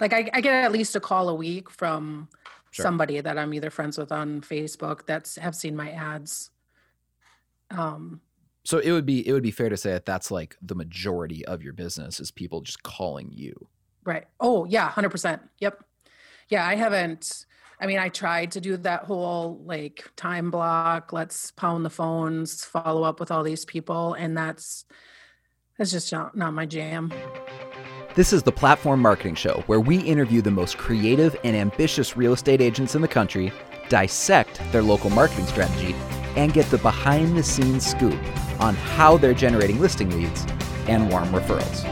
like I, I get at least a call a week from Sure. somebody that I'm either friends with on Facebook that's have seen my ads. Um, So it would be it would be fair to say that that's like the majority of your business is people just calling you. right. Oh yeah, hundred percent. Yep. Yeah, I haven't. I mean, I tried to do that whole like time block. Let's pound the phones, follow up with all these people, and that's that's just not, not my jam. This is the Platform Marketing Show, where we interview the most creative and ambitious real estate agents in the country, dissect their local marketing strategy, and get the behind the scenes scoop on how they're generating listing leads and warm referrals.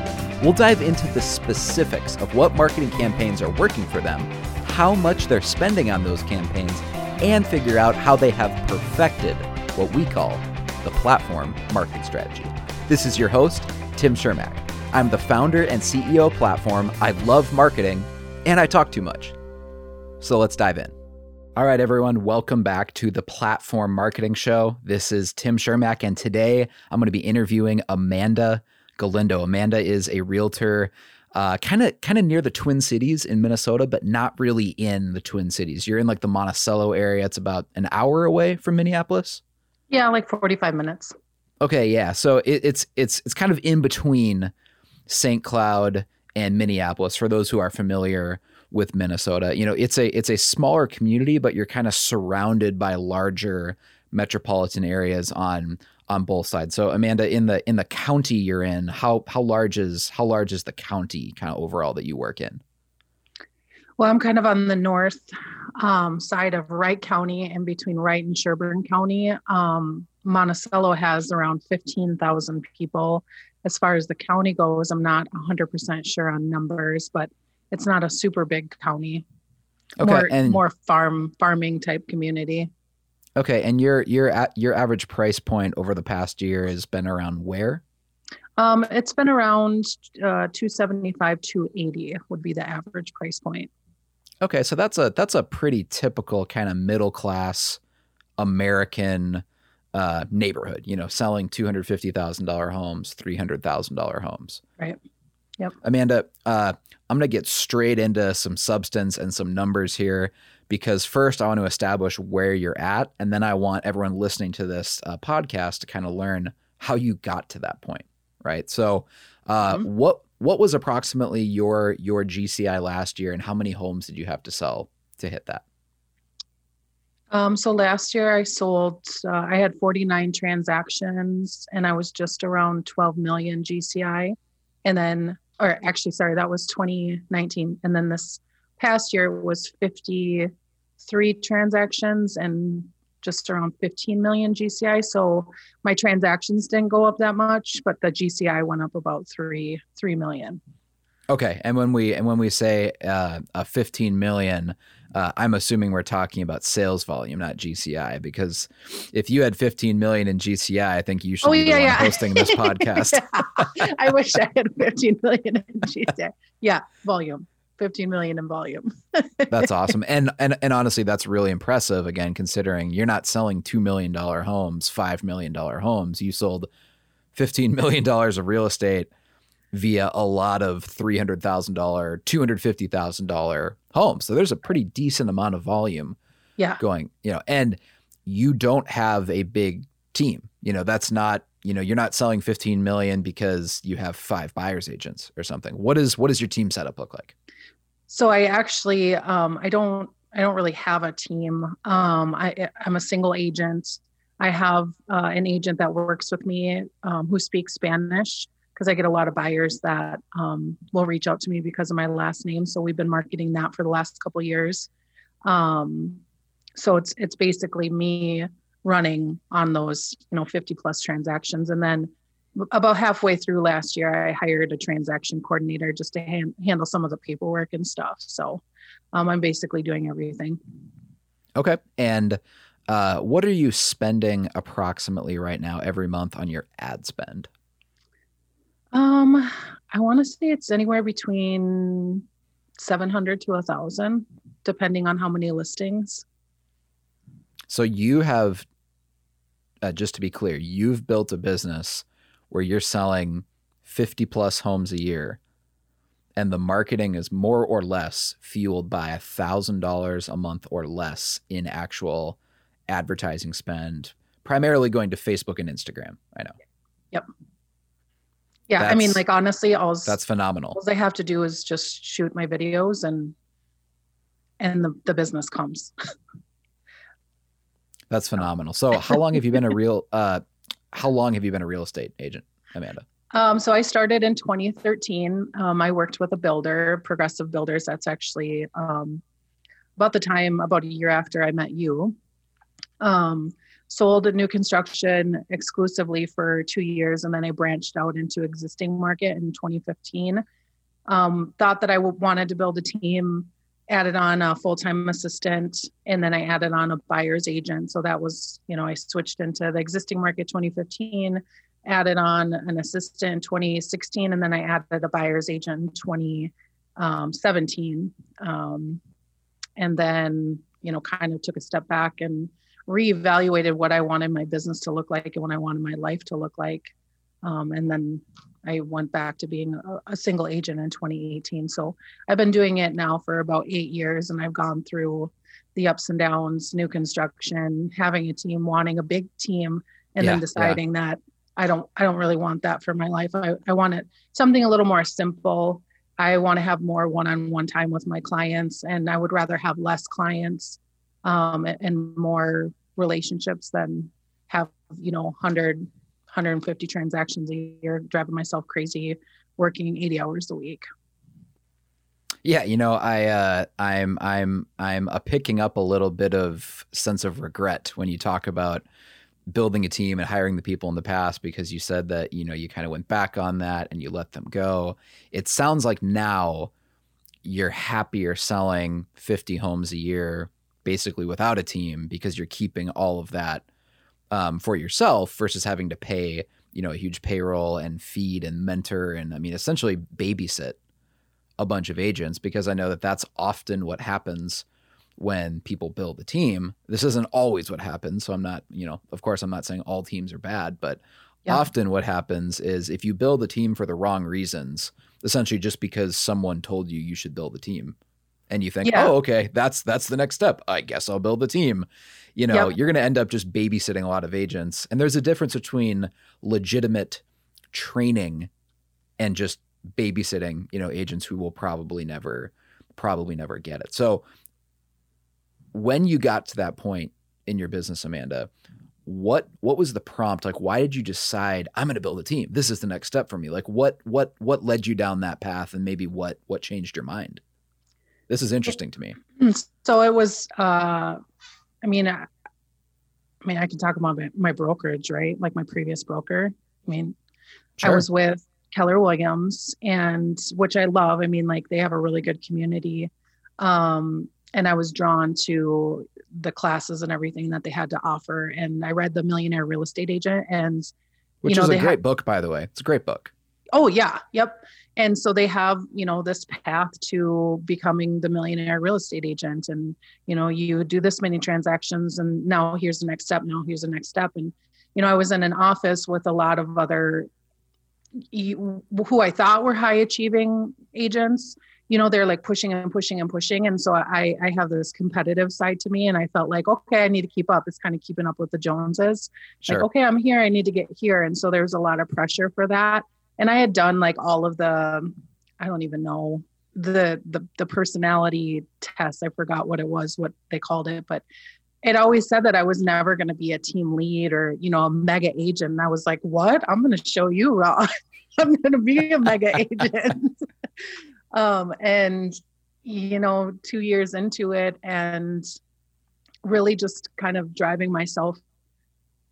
We'll dive into the specifics of what marketing campaigns are working for them, how much they're spending on those campaigns, and figure out how they have perfected what we call the platform marketing strategy. This is your host, Tim Shermack. I'm the founder and CEO Platform. I love marketing and I talk too much. So let's dive in. All right, everyone, welcome back to the Platform Marketing Show. This is Tim Shermack, and today I'm going to be interviewing Amanda Galindo. Amanda is a realtor kind of kind of near the Twin Cities in Minnesota, but not really in the Twin Cities. You're in like the Monticello area. It's about an hour away from Minneapolis. Yeah, like forty five minutes. Okay, yeah. So it, it's it's it's kind of in between St. Cloud and Minneapolis. For those who are familiar with Minnesota, you know it's a it's a smaller community, but you're kind of surrounded by larger metropolitan areas on on both sides. So Amanda, in the in the county you're in, how how large is how large is the county kind of overall that you work in? Well, I'm kind of on the north um, side of Wright County and between Wright and Sherburne County. Um, Monticello has around 15,000 people. As far as the county goes, I'm not 100% sure on numbers, but it's not a super big county. Okay, more, and- more farm farming type community. Okay, and your your your average price point over the past year has been around where? Um, it's been around uh, 275, 280 would be the average price point. Okay, so that's a that's a pretty typical kind of middle class American uh, neighborhood. You know, selling two hundred fifty thousand dollar homes, three hundred thousand dollar homes. Right. Yep. Amanda, uh, I'm gonna get straight into some substance and some numbers here because first I want to establish where you're at, and then I want everyone listening to this uh, podcast to kind of learn how you got to that point. Right. So, uh, Mhm. what what was approximately your your GCI last year, and how many homes did you have to sell to hit that? Um, so last year I sold, uh, I had 49 transactions and I was just around 12 million GCI. And then, or actually, sorry, that was 2019. And then this past year was 53 transactions and just around 15 million GCI. So my transactions didn't go up that much, but the GCI went up about three, 3 million. Okay, and when we and when we say uh, a 15 million, uh, I'm assuming we're talking about sales volume, not GCI, because if you had 15 million in GCI, I think you should oh, be yeah, yeah. hosting this podcast. yeah. I wish I had 15 million in GCI. Yeah, volume. 15 million in volume. that's awesome. And, and and honestly, that's really impressive again, considering you're not selling $2 million homes, $5 million homes. You sold $15 million of real estate via a lot of $300,000, $250,000 home. So there's a pretty decent amount of volume yeah. going, you know, and you don't have a big team. You know, that's not, you know, you're not selling 15 million because you have five buyers agents or something. What is what does your team setup look like? So I actually um I don't I don't really have a team. Um I I'm a single agent. I have uh, an agent that works with me um, who speaks Spanish because I get a lot of buyers that um, will reach out to me because of my last name. So we've been marketing that for the last couple years. Um, so it's it's basically me running on those you know 50 plus transactions, and then about halfway through last year, I hired a transaction coordinator just to han- handle some of the paperwork and stuff. So um, I'm basically doing everything. Okay. And uh, what are you spending approximately right now every month on your ad spend? Um, I want to say it's anywhere between 700 to a thousand, depending on how many listings. So you have, uh, just to be clear, you've built a business where you're selling 50 plus homes a year and the marketing is more or less fueled by a thousand dollars a month or less in actual advertising spend, primarily going to Facebook and Instagram. I know. Yep. Yeah, that's, I mean, like honestly, all that's phenomenal. All I have to do is just shoot my videos, and and the the business comes. that's phenomenal. So, how long have you been a real? uh How long have you been a real estate agent, Amanda? Um, so I started in 2013. Um, I worked with a builder, Progressive Builders. That's actually um, about the time, about a year after I met you. Um, sold a new construction exclusively for two years, and then I branched out into existing market in 2015. Um, thought that I wanted to build a team, added on a full-time assistant, and then I added on a buyer's agent. So that was, you know, I switched into the existing market 2015 added on an assistant in 2016, and then I added a buyer's agent in 2017. Um, and then, you know, kind of took a step back and reevaluated what I wanted my business to look like and what I wanted my life to look like. Um, and then I went back to being a, a, single agent in 2018. So I've been doing it now for about eight years, and I've gone through the ups and downs, new construction, having a team, wanting a big team, and yeah, then deciding yeah. that I don't I don't really want that for my life. I, I want it something a little more simple. I want to have more one-on-one time with my clients and I would rather have less clients um, and more relationships than have, you know, 100 150 transactions a year driving myself crazy working 80 hours a week. Yeah, you know, I uh, I'm I'm I'm a picking up a little bit of sense of regret when you talk about building a team and hiring the people in the past because you said that you know you kind of went back on that and you let them go it sounds like now you're happier selling 50 homes a year basically without a team because you're keeping all of that um, for yourself versus having to pay you know a huge payroll and feed and mentor and i mean essentially babysit a bunch of agents because i know that that's often what happens when people build a team. This isn't always what happens. So I'm not, you know, of course, I'm not saying all teams are bad, but yeah. often what happens is if you build a team for the wrong reasons, essentially just because someone told you you should build a team and you think, yeah. oh, okay, that's that's the next step. I guess I'll build the team. You know, yep. you're going to end up just babysitting a lot of agents. And there's a difference between legitimate training and just babysitting, you know, agents who will probably never probably never get it. So when you got to that point in your business, Amanda, what what was the prompt? Like, why did you decide I'm going to build a team? This is the next step for me. Like, what what what led you down that path, and maybe what what changed your mind? This is interesting to me. So it was. uh I mean, I, I mean, I can talk about my, my brokerage, right? Like my previous broker. I mean, sure. I was with Keller Williams, and which I love. I mean, like they have a really good community. Um, and I was drawn to the classes and everything that they had to offer. And I read The Millionaire Real Estate Agent, and which you know, is a great book, by the way. It's a great book. Oh yeah, yep. And so they have, you know, this path to becoming the millionaire real estate agent, and you know, you do this many transactions, and now here's the next step. Now here's the next step, and you know, I was in an office with a lot of other who I thought were high achieving agents. You know they're like pushing and pushing and pushing. And so i i have this competitive side to me and i felt like okay i need to keep up. It's kind of keeping up with the joneses. Sure. like okay i'm here. I need to get here. And so there's a lot of pressure for that and i had done like all of the i don't even know the the, the personality test i forgot what it was what they called it but it always said that I was never going to be a team lead or, you know, a mega agent. And I was like, what? I'm going to show you, Raw. I'm going to be a mega agent. um, and you know two years into it and really just kind of driving myself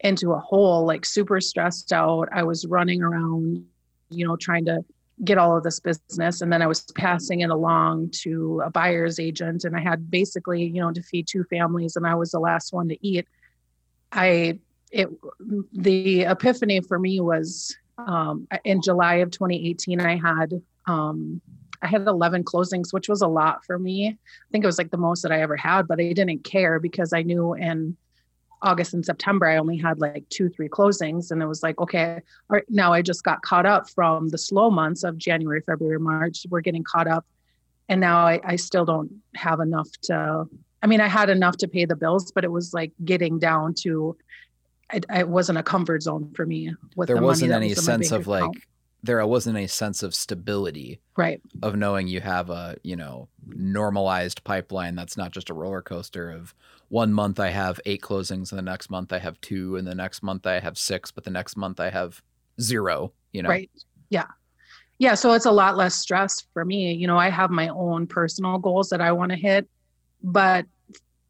into a hole like super stressed out i was running around you know trying to get all of this business and then i was passing it along to a buyer's agent and i had basically you know to feed two families and i was the last one to eat i it the epiphany for me was um, in july of 2018 i had um, I had 11 closings, which was a lot for me. I think it was like the most that I ever had, but I didn't care because I knew in August and September, I only had like two, three closings. And it was like, okay, right, now I just got caught up from the slow months of January, February, March. We're getting caught up. And now I, I still don't have enough to, I mean, I had enough to pay the bills, but it was like getting down to, it, it wasn't a comfort zone for me. With there the wasn't any was sense of account. like, there wasn't any sense of stability right of knowing you have a you know normalized pipeline that's not just a roller coaster of one month i have eight closings and the next month i have two and the next month i have six but the next month i have zero you know? Right. Yeah. Yeah so it's a lot less stress for me. You know i have my own personal goals that i want to hit but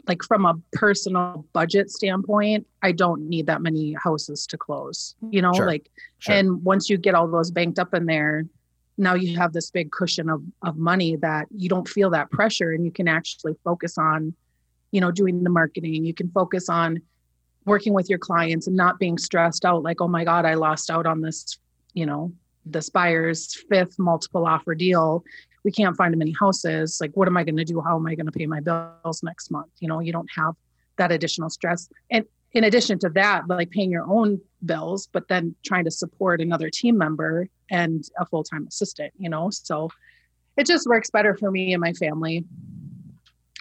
like from a personal budget standpoint, I don't need that many houses to close, you know, sure. like, sure. and once you get all those banked up in there, now you have this big cushion of, of money that you don't feel that pressure and you can actually focus on, you know, doing the marketing. You can focus on working with your clients and not being stressed out like, oh my God, I lost out on this, you know, this buyer's fifth multiple offer deal. We can't find many houses. Like what am i going to do? How am i going to pay my bills next month? You know you don't have that additional stress. And in addition to that like paying your own bills but then trying to support another team member and a full-time assistant you know? So it just works better for me and my family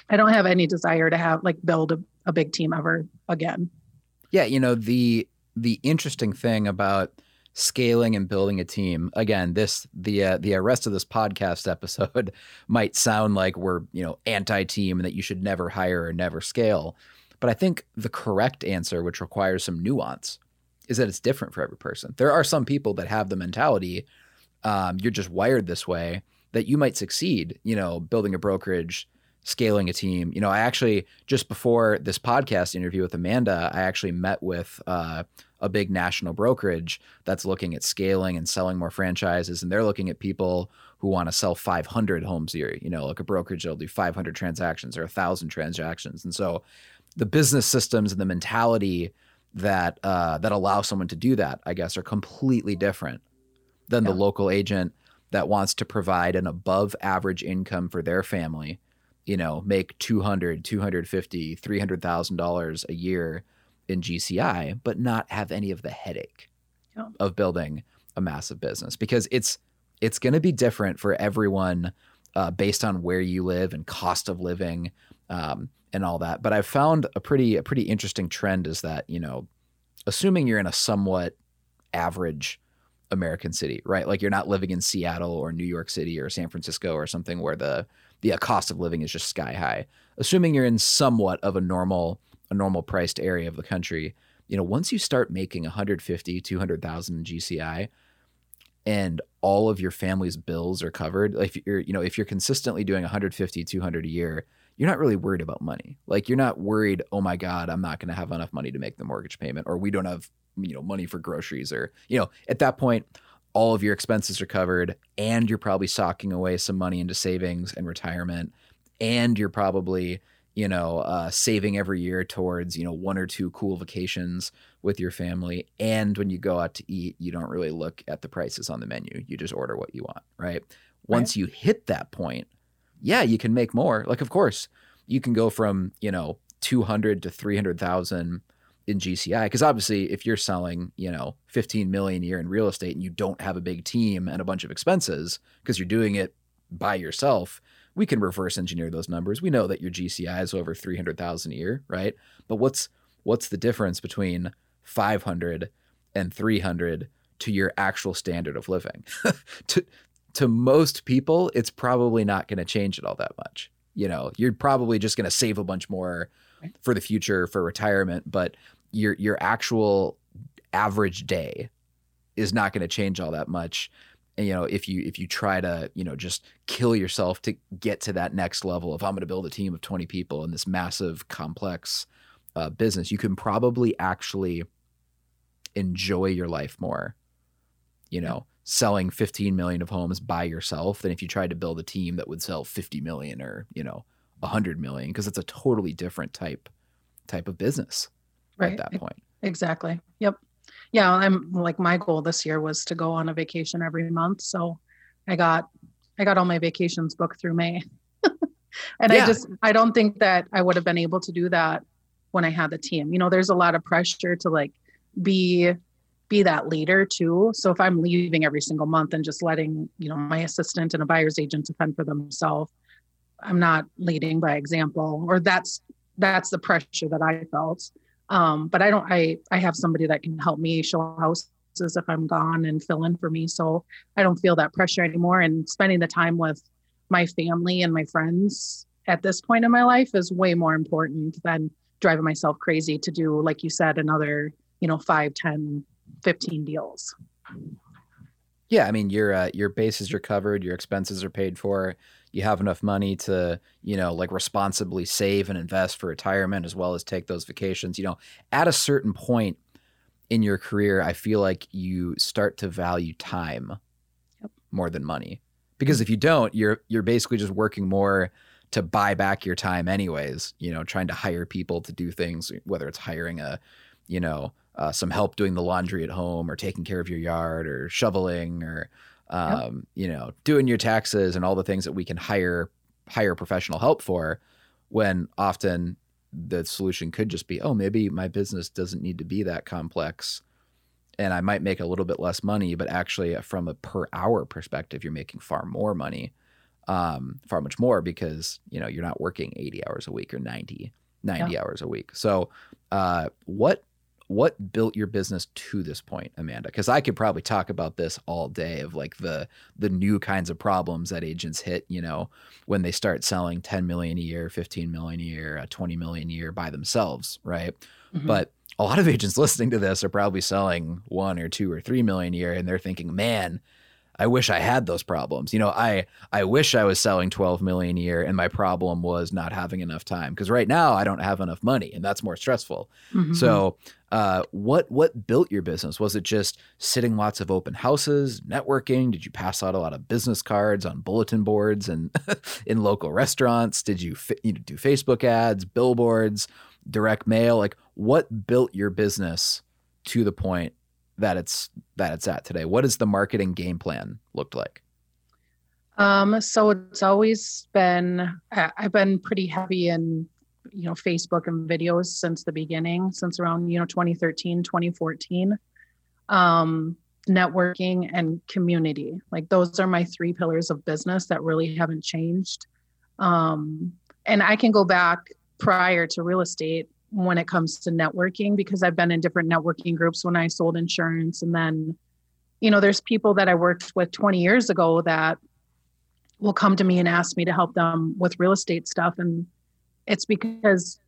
i don't have any desire to have like build a, a big team ever again yeah you know the the interesting thing about scaling and building a team. Again, this the uh, the rest of this podcast episode might sound like we're you know anti-team and that you should never hire or never scale, but I think the correct answer, which requires some nuance, is that it's different for every person. There are some people that have the mentality, um, you're just wired this way, that you might succeed. You know, building a brokerage scaling a team. You know, I actually just before this podcast interview with Amanda, I actually met with uh, a big national brokerage that's looking at scaling and selling more franchises, and they're looking at people who want to sell 500 homes a year. You know, like a brokerage that'll do 500 transactions or a thousand transactions, and so the business systems and the mentality that uh, that allow someone to do that, I guess, are completely different than yeah. the local agent that wants to provide an above average income for their family you know, make 200, 250, 300,000 dollars a year in GCI, but not have any of the headache yeah. of building a massive business because it's it's going to be different for everyone uh, based on where you live and cost of living um, and all that. But I've found a pretty a pretty interesting trend is that you know, assuming you're in a somewhat average American city, right? Like you're not living in Seattle or New York City or San Francisco or something where the the uh, cost of living is just sky high. Assuming you're in somewhat of a normal a normal priced area of the country, you know, once you start making 150, 200,000 GCI and all of your family's bills are covered, like if you're, you know, if you're consistently doing 150, 200 a year, you're not really worried about money. Like you're not worried, oh my God, I'm not going to have enough money to make the mortgage payment, or we don't have, you know, money for groceries, or, you know, at that point, all of your expenses are covered and you're probably socking away some money into savings and retirement and you're probably you know uh, saving every year towards you know one or two cool vacations with your family and when you go out to eat you don't really look at the prices on the menu. You just order what you want right? Once right. you hit that point yeah you can make more. Like of course you can go from you know 200 to 300,000 in GCI because obviously if you're selling, you know, 15 million a year in real estate and you don't have a big team and a bunch of expenses because you're doing it by yourself, we can reverse engineer those numbers. We know that your GCI is over 300,000 a year, right? But what's what's the difference between 500 and 300 to your actual standard of living? to to most people, it's probably not going to change it all that much. You know, you're probably just going to save a bunch more for the future for retirement, but your your actual average day is not going to change all that much. And, you know if you if you try to you know just kill yourself to get to that next level of i'm going to build a team of 20 people in this massive complex uh, business you can probably actually enjoy your life more you know? Selling 15 million of homes by yourself than if you tried to build a team that would sell 50 million or you know 100 million because it's a totally different type type of business right. at that point. Exactly. Yep. Yeah, I'm like my goal this year was to go on a vacation every month. So I got I got all my vacations booked through May. and yeah. I just I don't think that I would have been able to do that when I had the team. You know, there's a lot of pressure to like be be that leader too. So if I'm leaving every single month and just letting, you know, my assistant and a buyer's agent fend for themselves, I'm not leading by example or that's that's the pressure that I felt. Um, but I don't I I have somebody that can help me show houses if I'm gone and fill in for me. So I don't feel that pressure anymore. And spending the time with my family and my friends at this point in my life is way more important than driving myself crazy to do, like you said, another, you know, five, 10, 15 deals. Yeah, I mean your uh, your bases are covered, your expenses are paid for. You have enough money to, you know, like responsibly save and invest for retirement as well as take those vacations. You know, at a certain point in your career, I feel like you start to value time yep. more than money. Because if you don't, you're you're basically just working more to buy back your time anyways, you know, trying to hire people to do things whether it's hiring a, you know, uh, some help doing the laundry at home or taking care of your yard or shoveling or um, yep. you know doing your taxes and all the things that we can hire hire professional help for when often the solution could just be oh maybe my business doesn't need to be that complex and I might make a little bit less money but actually uh, from a per hour perspective you're making far more money um, far much more because you know you're not working 80 hours a week or 90 90 yeah. hours a week so uh, what what built your business to this point amanda because i could probably talk about this all day of like the the new kinds of problems that agents hit you know when they start selling 10 million a year 15 million a year uh, 20 million a year by themselves right mm-hmm. but a lot of agents listening to this are probably selling one or two or three million a year and they're thinking man I wish I had those problems. You know, I I wish I was selling 12 million a year and my problem was not having enough time because right now I don't have enough money and that's more stressful. Mm-hmm. So, uh, what what built your business? Was it just sitting lots of open houses, networking? Did you pass out a lot of business cards on bulletin boards and in local restaurants? Did you, you know, do Facebook ads, billboards, direct mail? Like what built your business to the point that it's that it's at today? What does the marketing game plan looked like? Um, so it's always been I've been pretty heavy in you know Facebook and videos since the beginning, since around you know 2013, 2014. Um, networking and community, like those are my three pillars of business that really haven't changed. Um, and I can go back prior to real estate when it comes to networking because I've been in different networking groups when I sold insurance. And then, you know, there's people that I worked with 20 years ago that will come to me and ask me to help them with real estate stuff. And it's because,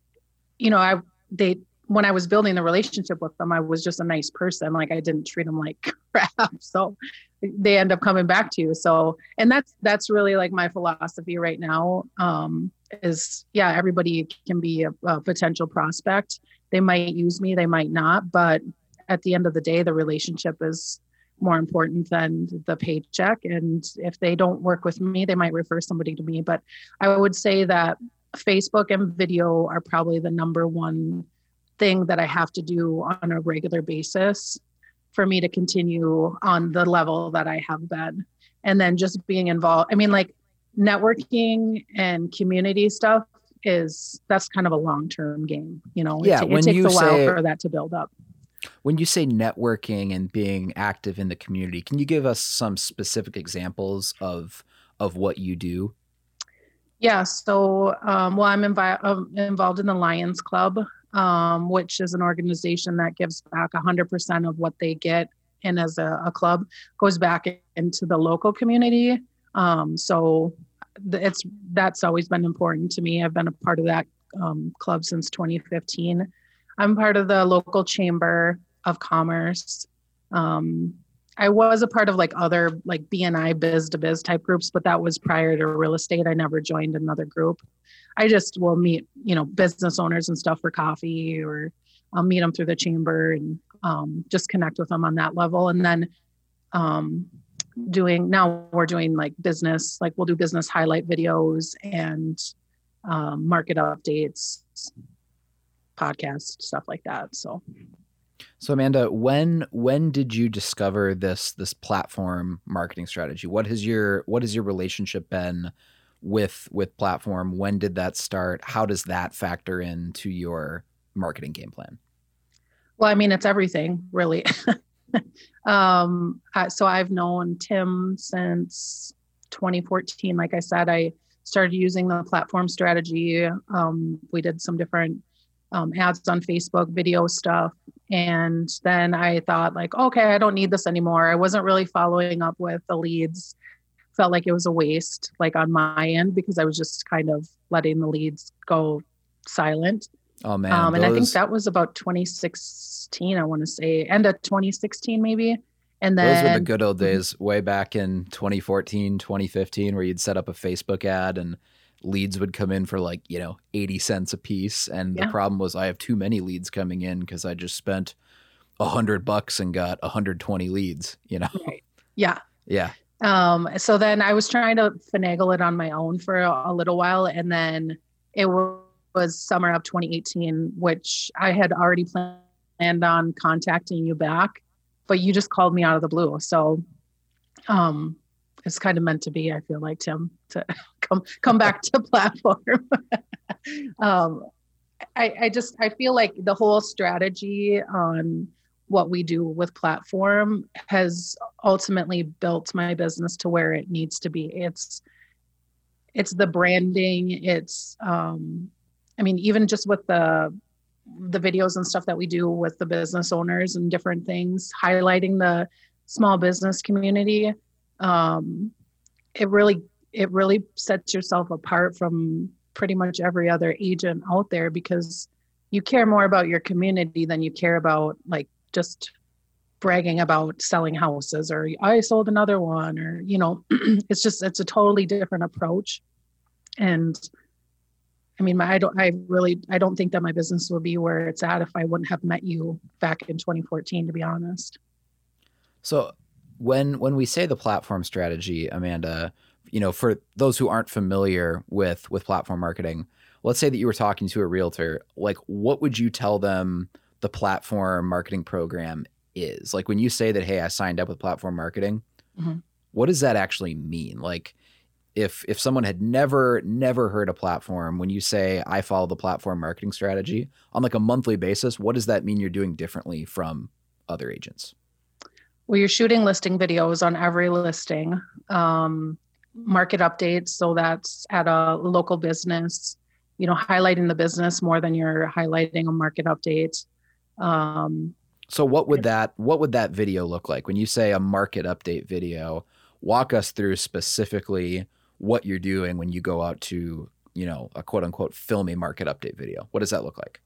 you know, I, they, when I was building the relationship with them, I was just a nice person. Like I didn't treat them like crap. So they end up coming back to you. So, and that's, that's really like my philosophy right now. Um, is yeah everybody can be a, a, potential prospect. They might use me they might not but at the end of the day the relationship is more important than the paycheck. And if they don't work with me they might refer somebody to me. But i would say that facebook and video are probably the number one thing that i have to do on a regular basis for me to continue on the level that i have been. And then just being involved i mean like networking and community stuff is that's kind of a long term game. You know, yeah, it, it takes a while say, for that to build up. When you say networking and being active in the community, can you give us some specific examples of of what you do? Yeah, so um, well, I'm, invi- I'm, involved in the Lions Club, um, which is an organization that gives back 100% of what they get and as a, a club goes back into the local community. Um, so it's that's always been important to me. I've been a part of that um, club since 2015. I'm part of the local chamber of commerce. Um, I was a part of like other like BNI biz to biz type groups, but that was prior to real estate. I never joined another group. I just will meet, you know, business owners and stuff for coffee or I'll meet them through the chamber and um, just connect with them on that level. And then um, doing now we're doing like business like we'll do business highlight videos and um, market updates podcast stuff like that so so amanda when when did you discover this this platform marketing strategy what has your what has your relationship been with with platform when did that start how does that factor into your marketing game plan? Well, I mean, it's everything really. um, so I've known Tim since 2014. Like I said, I started using the platform strategy. Um, we did some different um, ads on Facebook, video stuff. And then I thought, like, okay, I don't need this anymore. I wasn't really following up with the leads. Felt like it was a waste, like on my end, because I was just kind of letting the leads go silent. Oh man! Um, and I think that was about 2016. I want to say end of 2016, maybe. And then those were the good old mm-hmm. days, way back in 2014, 2015, where you'd set up a Facebook ad and leads would come in for like you know 80 cents a piece and yeah. the problem was i have too many leads coming in because i just spent a hundred bucks and got 120 leads you know right. yeah yeah um so then i was trying to finagle it on my own for a, a little while and then it was was summer of 2018, which I had already planned on contacting you back, but you just called me out of the blue. So um, it's kind of meant to be, I feel like, Tim, to come come back to platform. um, I, I just I feel like the whole strategy on what we do with platform has ultimately built my business to where it needs to be. It's it's the branding, it's um, I mean, even just with the the videos and stuff that we do with the business owners and different things, highlighting the small business community, um, it really it really sets yourself apart from pretty much every other agent out there because you care more about your community than you care about like just bragging about selling houses or I sold another one or you know it's just it's a totally different approach. And I mean, my, I don't, I really, I don't think that my business would be where it's at if I wouldn't have met you back in 2014, to be honest. So when, when we say the platform strategy, Amanda, you know, for those who aren't familiar with, with platform marketing, let's say that you were talking to a realtor, like what would you tell them the platform marketing program is? Like when you say that, Hey, I signed up with platform marketing, mm-hmm. what does that actually mean? Like, if if someone had never never heard a platform when you say i follow the platform marketing strategy on like a monthly basis what does that mean you're doing differently from other agents? Well you're shooting listing videos on every listing um, market updates so that's at a local business you know highlighting the business more than you're highlighting a market update um, so what would that what would that video look like? When you say a market update video walk us through specifically what you're doing when you go out to, you know, a quote unquote film a market update video. What does that look like?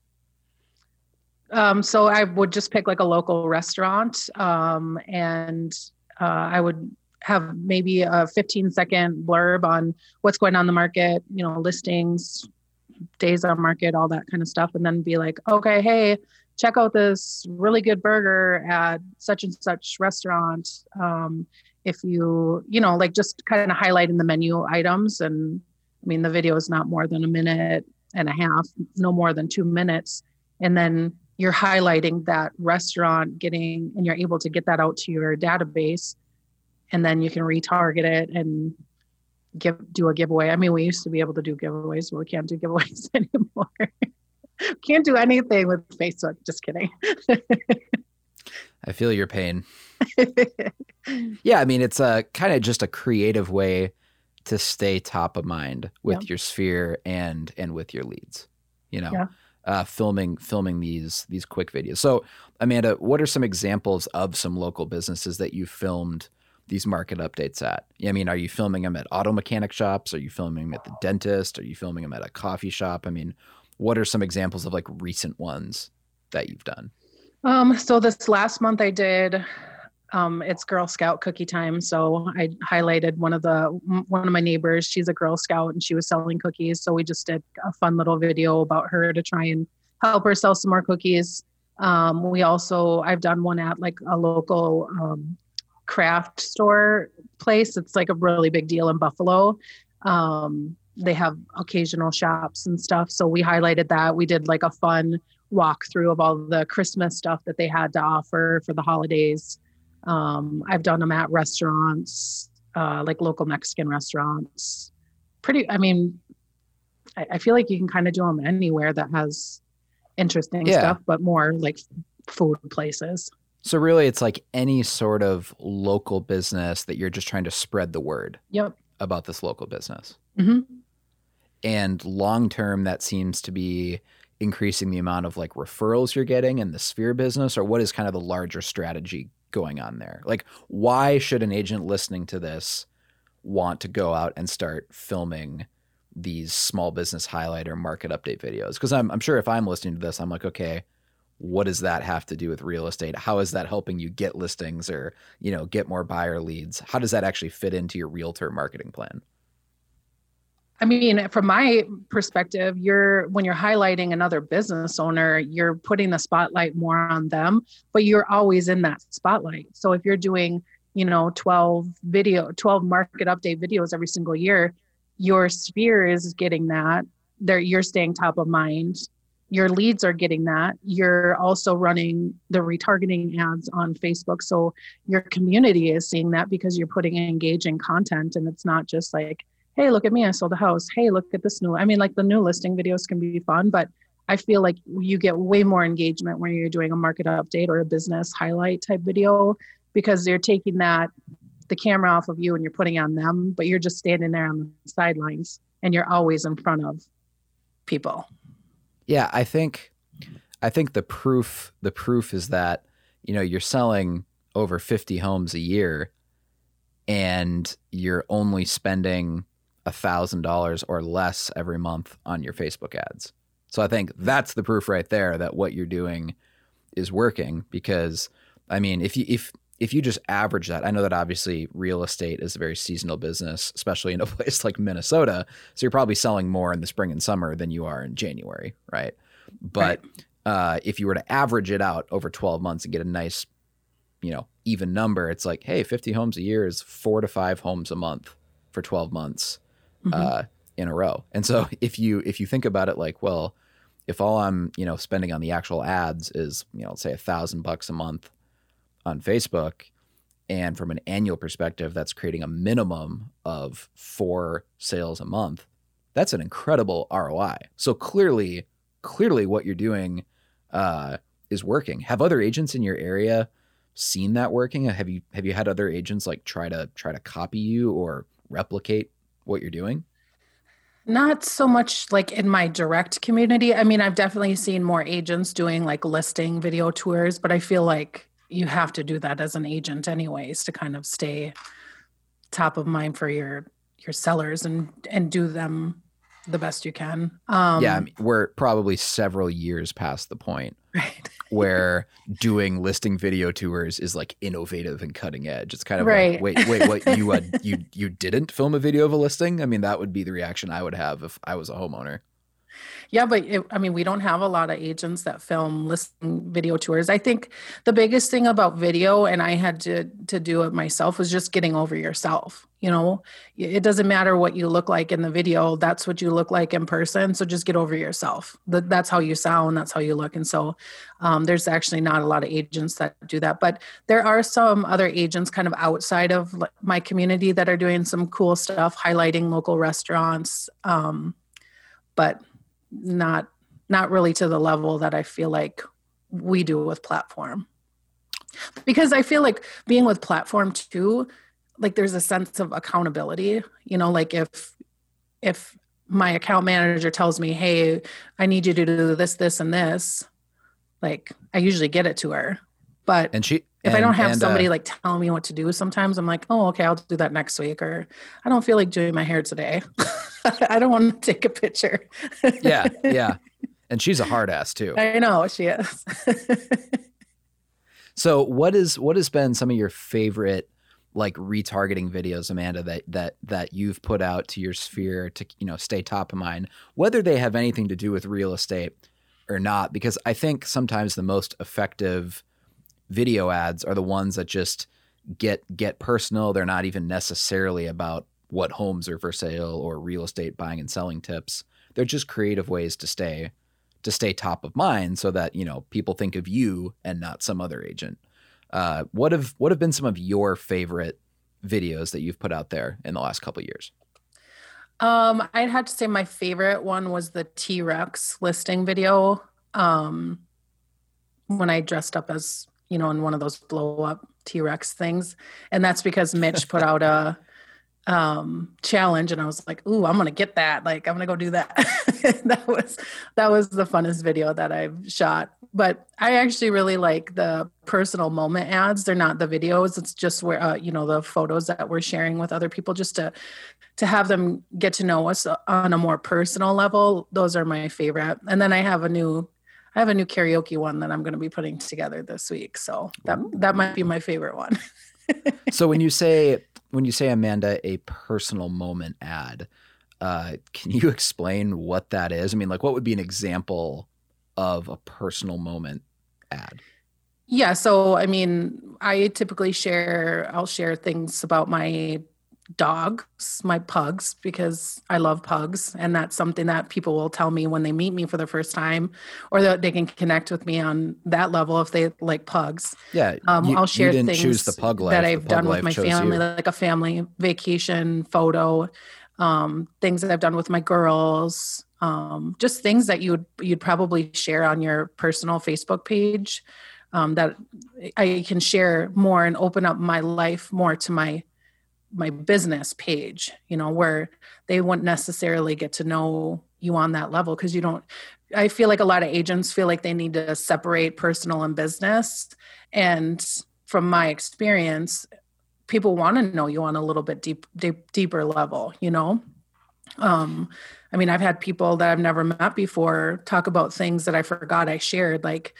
Um, so I would just pick like a local restaurant um, and uh, I would have maybe a 15 second blurb on what's going on the market, you know, listings, days on market, all that kind of stuff. And then be like, okay, hey, check out this really good burger at such and such restaurant. Um, if you you know like just kind of highlighting the menu items. And i mean the video is not more than a minute and a half no more than two minutes. And then you're highlighting that restaurant getting and you're able to get that out to your database. And then you can retarget it and give do a giveaway. I mean we used to be able to do giveaways but we can't do giveaways anymore. Can't do anything with facebook. Just kidding. I feel your pain. yeah, I mean, it's a kind of just a creative way to stay top of mind with yeah. your sphere and and with your leads. You know, yeah. uh, filming filming these these quick videos. So, Amanda, what are some examples of some local businesses that you filmed? these market updates at? I mean, are you filming them at auto mechanic shops? Are you filming them at the dentist? Are you filming them at a coffee shop? I mean, what are some examples of like recent ones that you've done? Um, so this last month I did um, it's Girl Scout cookie time. So I highlighted one of the one of my neighbors. She's a Girl Scout and she was selling cookies. So we just did a fun little video about her to try and help her sell some more cookies. Um, we also I've done one at like a local um, craft store place. It's like a really big deal in Buffalo. Um, they have occasional shops and stuff. So we highlighted that. We did like a fun walkthrough of all the Christmas stuff that they had to offer for the holidays. Um, I've done them at restaurants, uh, like local Mexican restaurants. Pretty, I mean, I, I feel like you can kind of do them anywhere that has interesting Yeah. stuff, but more like food places. So really, it's like any sort of local business that you're just trying to spread the word Yep. about this local business. hmm And long term, that seems to be increasing the amount of like referrals you're getting in the sphere business, or what is kind of the larger strategy going on there? Like, why should an agent listening to this want to go out and start filming these small business highlight or market update videos? Because I'm, I'm sure if I'm listening to this, I'm like, okay, what does that have to do with real estate? How is that helping you get listings or, you know, get more buyer leads? How does that actually fit into your realtor marketing plan? I mean, from my perspective, you're when you're highlighting another business owner, you're putting the spotlight more on them, but you're always in that spotlight. So if you're doing, you know, 12 video, 12 market update videos every single year, your sphere is getting that. There you're staying top of mind. Your leads are getting that. You're also running the retargeting ads on Facebook. So your community is seeing that because you're putting engaging content and it's not just like hey, look at me, I sold a house. Hey, look at this new. I mean, like the new listing videos can be fun, but I feel like you get way more engagement when you're doing a market update or a business highlight type video because they're taking that the camera off of you and you're putting on them, but you're just standing there on the sidelines and you're always in front of people. Yeah, I think I think the proof the proof is that you know you're selling over 50 homes a year and you're only spending a thousand dollars or less every month on your Facebook ads. So I think that's the proof right there that what you're doing is working because I mean if you if if you just average that, I know that obviously real estate is a very seasonal business, especially in a place like Minnesota. So you're probably selling more in the spring and summer than you are in January, right? But uh, if you were to average it out over 12 months and get a nice, you know, even number, it's like, hey, 50 homes a year is four to five homes a month for 12 months Mhm. uh, in a row. And so if you if you think about it like, well, if all I'm you know spending on the actual ads is you know say a thousand bucks a month on Facebook, and from an annual perspective, that's creating a minimum of four sales a month. That's an incredible ROI. So clearly, clearly, what you're doing uh, is working. Have other agents in your area seen that working? Have you have you had other agents like try to try to copy you or replicate what you're doing? Not so much like in my direct community. I mean, I've definitely seen more agents doing like listing video tours, but I feel like you have to do that as an agent anyways to kind of stay top of mind for your your sellers and and do them the best you can. Um yeah, I mean, we're probably several years past the point right. where doing listing video tours is like innovative and cutting edge. It's kind of Right. like, wait, wait, what you uh, you you didn't film a video of a listing? I mean, that would be the reaction I would have if I was a homeowner. Yeah, but it, I mean, we don't have a lot of agents that film listing video tours. I think the biggest thing about video, and I had to to do it myself, was just getting over yourself. You know, it doesn't matter what you look like in the video; that's what you look like in person. So just get over yourself. That that's how you sound. That's how you look. And so, um, there's actually not a lot of agents that do that, but there are some other agents kind of outside of my community that are doing some cool stuff, highlighting local restaurants. Um, but not not really to the level that I feel like we do with platform. Because I feel like being with platform too, like there's a sense of accountability. You know, like if if my account manager tells me, "Hey, I need you to do this, this, and this," like I usually get it to her. But And she if I don't have and, uh, somebody like telling me what to do, sometimes I'm like, oh, okay, I'll do that next week, or I don't feel like doing my hair today. I don't want to take a picture. yeah, yeah. And she's a hard ass too. I know she is. So what is what has been some of your favorite like retargeting videos, Amanda, that that that you've put out to your sphere to you know stay top of mind, whether they have anything to do with real estate or not? Because I think sometimes the most effective video ads are the ones that just get get personal. They're not even necessarily about what homes are for sale or real estate buying and selling tips. They're just creative ways to stay to stay top of mind so that you know people think of you and not some other agent. Uh, what have what have been some of your favorite videos that you've put out there in the last couple years? um, I'd have to say my favorite one was the T Rex listing video. um, when I dressed up as, you know, in one of those blow up T Rex things. And that's because Mitch put out a um challenge and I was like, ooh, I'm gonna get that. Like I'm gonna go do that. that was that was the funnest video that I've shot. But I actually really like the personal moment ads. They're not the videos. It's just where uh, you know the photos that we're sharing with other people just to to have them get to know us on a more personal level. Those are my favorite. And then I have a new I have a new karaoke one that I'm going to be putting together this week. So that that might be my favorite one. so when you say when you say Amanda a personal moment ad, uh, can you explain what that is? I mean, like what would be an example of a personal moment ad? Yeah, so I mean, I typically share I'll share things about my dogs, my pugs, because I love pugs. And that's something that people will tell me when they meet me for the first time, or that they can connect with me on that level if they like pugs. Yeah. Um, you, I'll share things that I've done with my family, you. like a family vacation photo, um, things that I've done with my girls, um, just things that you would you'd probably share on your personal Facebook page. Um, that I can share more and open up my life more to my my business page you know where they wouldn't necessarily get to know you on that level because you don't i feel like a lot of agents feel like they need to separate personal and business. And from my experience people want to know you on a little bit deep, deep deeper level you know? Um i mean i've had people that i've never met before talk about things that i forgot i shared like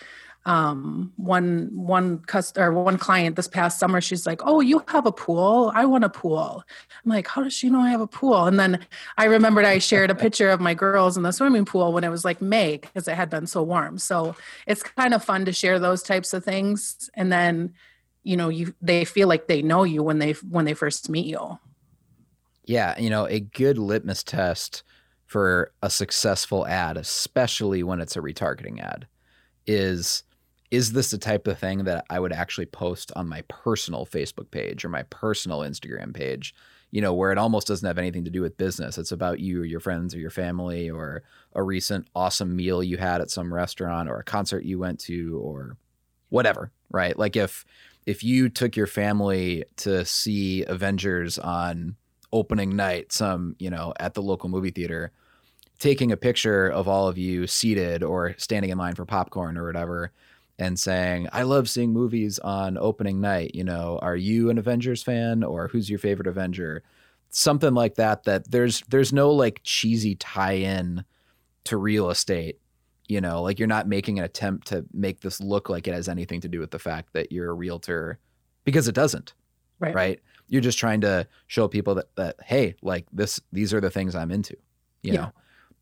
um, one one customer one client this past summer she's like oh you have a pool? I want a pool. I'm like how does she know i have a pool? And then i remembered i shared a picture of my girls in the swimming pool when it was like may because it had been so warm. So it's kind of fun to share those types of things. And then you know you they feel like they know you when they when they first meet you. Yeah you know a good litmus test for a successful ad especially when it's a retargeting ad is is this the type of thing that I would actually post on my personal Facebook page or my personal Instagram page? You know, where it almost doesn't have anything to do with business. It's about you or your friends or your family or a recent awesome meal you had at some restaurant or a concert you went to or whatever, right? Like if if you took your family to see Avengers on opening night, some, you know, at the local movie theater, taking a picture of all of you seated or standing in line for popcorn or whatever and saying, I love seeing movies on opening night. You know, are you an Avengers fan or who's your favorite Avenger? Something like that, that there's there's no like cheesy tie-in to real estate. You know, like you're not making an attempt to make this look like it has anything to do with the fact that you're a realtor because it doesn't. Right. Right. You're just trying to show people that, that hey, like this these are the things I'm into. You yeah. know.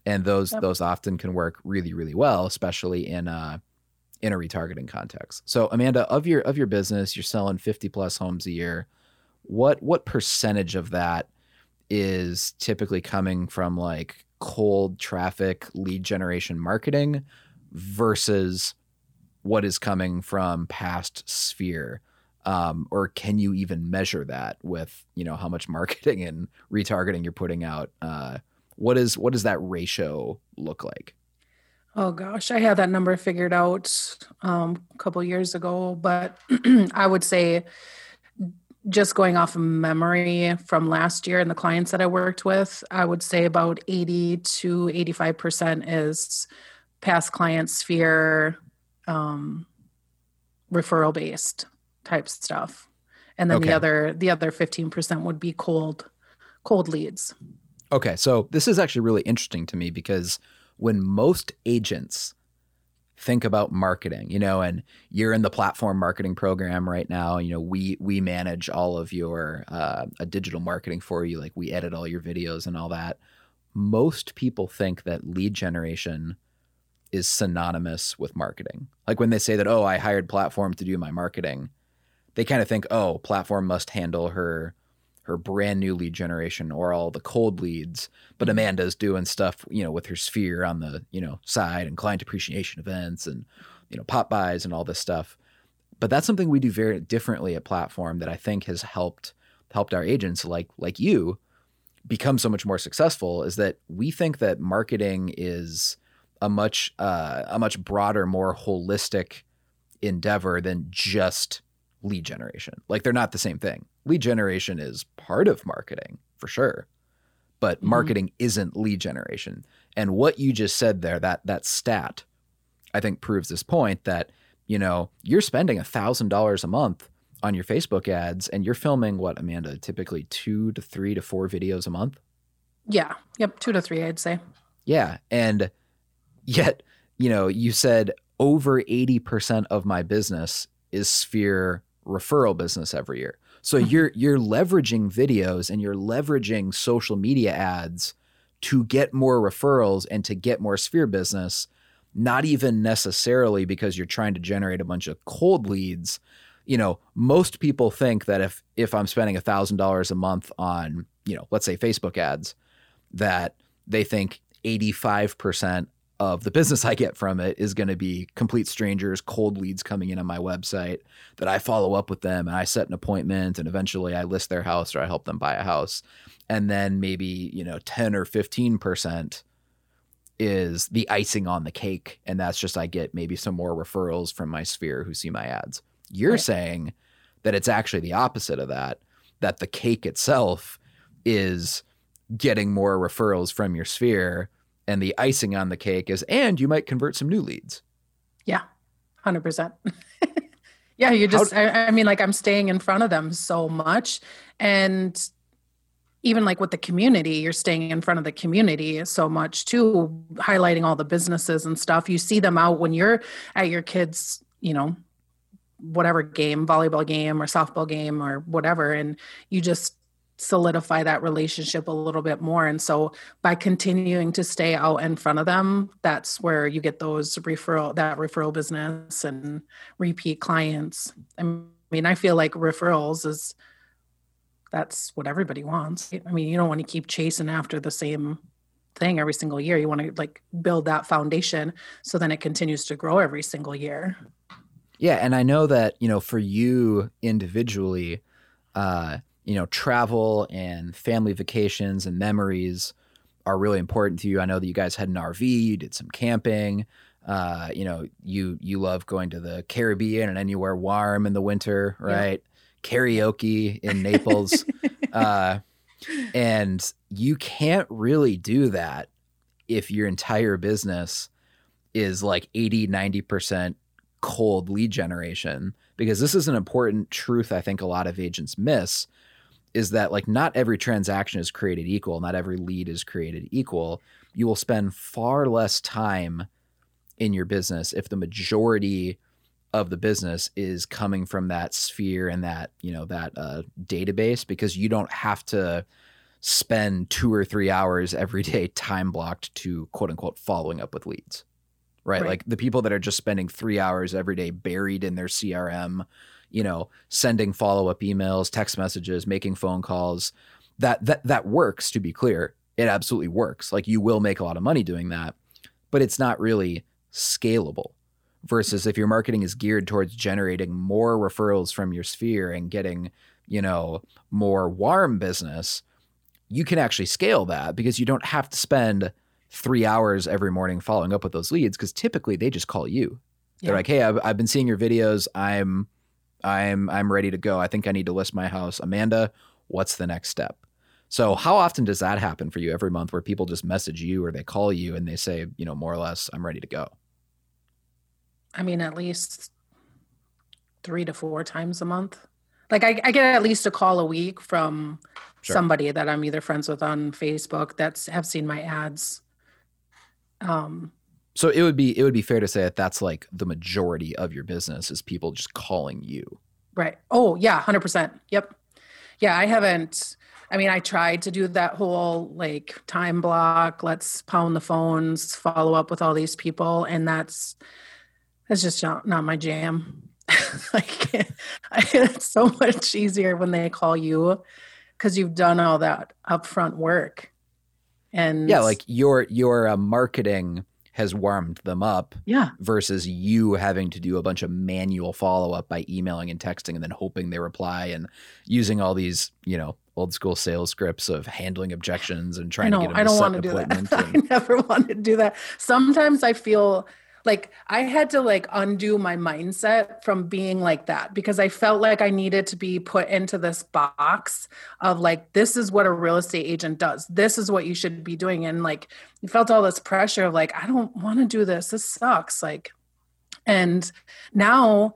And those yep. those often can work really, really well, especially in uh in a retargeting context. So Amanda, of your of your business, you're selling 50 plus homes a year. What what percentage of that is typically coming from like cold traffic lead generation marketing versus what is coming from past sphere? Um, or can you even measure that with you know how much marketing and retargeting you're putting out? Uh, what is what does that ratio look like? Oh gosh, I had that number figured out um, a couple years ago, but I would say just going off of memory from last year and the clients that I worked with, I would say about 80 to 85% is past client sphere um, referral based type stuff. And then okay. the other the other 15% would be cold cold leads. Okay, so this is actually really interesting to me because when most agents think about marketing, you know, and you're in the platform marketing program right now, you know, we we manage all of your uh, a digital marketing for you, like we edit all your videos and all that. Most people think that lead generation is synonymous with marketing. Like when they say that, oh, I hired platform to do my marketing, they kind of think, oh, platform must handle her her brand new lead generation or all the cold leads. But mm-hmm. Amanda's doing stuff, you know, with her sphere on the, you know, side and client appreciation events and, you know, pop-bys and all this stuff. But that's something we do very differently at platform that I think has helped helped our agents like like you become so much more successful is that we think that marketing is a much uh, a much broader, more holistic endeavor than just lead generation. Like they're not the same thing. Lead generation is part of marketing for sure, but mm-hmm. marketing isn't lead generation. And what you just said there, that that stat, I think proves this point that you know you're spending a thousand dollars a month on your Facebook ads, and you're filming what Amanda typically two to three to four videos a month. Yeah. Yep. Two to three, I'd say. Yeah, and yet you know you said over 80% of my business is sphere referral business every year. So mm-hmm. you're you're leveraging videos and you're leveraging social media ads to get more referrals and to get more sphere business, not even necessarily because you're trying to generate a bunch of cold leads. You know, most people think that if if I'm spending a $1000 a month on, you know, let's say Facebook ads, that they think 85% of the business I get from it is going to be complete strangers, cold leads coming in on my website that I follow up with them and I set an appointment and eventually I list their house or I help them buy a house. And then maybe, you know, 10 or 15% is the icing on the cake. And that's just I get maybe some more referrals from my sphere who see my ads. You're right. saying that it's actually the opposite of that, that the cake itself is getting more referrals from your sphere and the icing on the cake is and you might convert some new leads. Yeah 100% yeah you just I, I mean like i'm staying in front of them so much and even like with the community you're staying in front of the community so much too highlighting all the businesses and stuff. You see them out when you're at your kids you know whatever game volleyball game or softball game or whatever and you just solidify that relationship a little bit more. And so by continuing to stay out in front of them, that's where you get those referral, that referral business and repeat clients. I mean, I feel like referrals is that's what everybody wants. I mean, you don't want to keep chasing after the same thing every single year. You want to like build that foundation so then it continues to grow every single year. Yeah, and I know that, you know, for you individually, uh you know, travel and family vacations and memories are really important to you. I know that you guys had an RV, you did some camping. Uh, you know, you you love going to the Caribbean and anywhere warm in the winter, right? Yeah. Karaoke in Naples. uh, and you can't really do that if your entire business is like 80, 90% cold lead generation because this is an important truth I think a lot of agents miss is that like not every transaction is created equal, not every lead is created equal. You will spend far less time in your business if the majority of the business is coming from that sphere and that you know that uh, database because you don't have to spend two or three hours every day time blocked to quote unquote following up with leads right? right? like the people that are just spending three hours every day buried in their crm you know, sending follow up emails, text messages, making phone calls. That that that works. To be clear, it absolutely works. Like you will make a lot of money doing that, but it's not really scalable. Versus if your marketing is geared towards generating more referrals from your sphere and getting, you know, more warm business, you can actually scale that because you don't have to spend three hours every morning following up with those leads because typically they just call you. They're like, "Hey, I've, I've been seeing your videos. I'm I'm I'm ready to go. I think I need to list my house. Amanda, what's the next step? So how often does that happen for you every month where people just message you or they call you and they say, you know, more or less, I'm ready to go? I mean, at least three to four times a month. Like I, I get at least a call a week from sure. somebody that I'm either friends with on Facebook that's have seen my ads. Um, so it would be it would be fair to say that that's like the majority of your business is people just calling you. Right. Oh, yeah, 100%. Yep. Yeah, I haven't I mean, I tried to do that whole like time block, let's pound the phones, follow up with all these people and that's that's just not, not my jam. like it's so much easier when they call you cuz you've done all that upfront work. And Yeah, like your your uh, marketing has warmed them up Yeah. versus you having to do a bunch of manual follow up by emailing and texting and then hoping they reply and using all these, you know, old school sales scripts of handling objections and trying know. to get them I don't want to do that. and- I never want to do that. Sometimes I feel like I had to like undo my mindset from being like that because I felt like I needed to be put into this box of like this is what a real estate agent does. This is what you should be doing and like you felt all this pressure of like I don't want to do this. This sucks like and now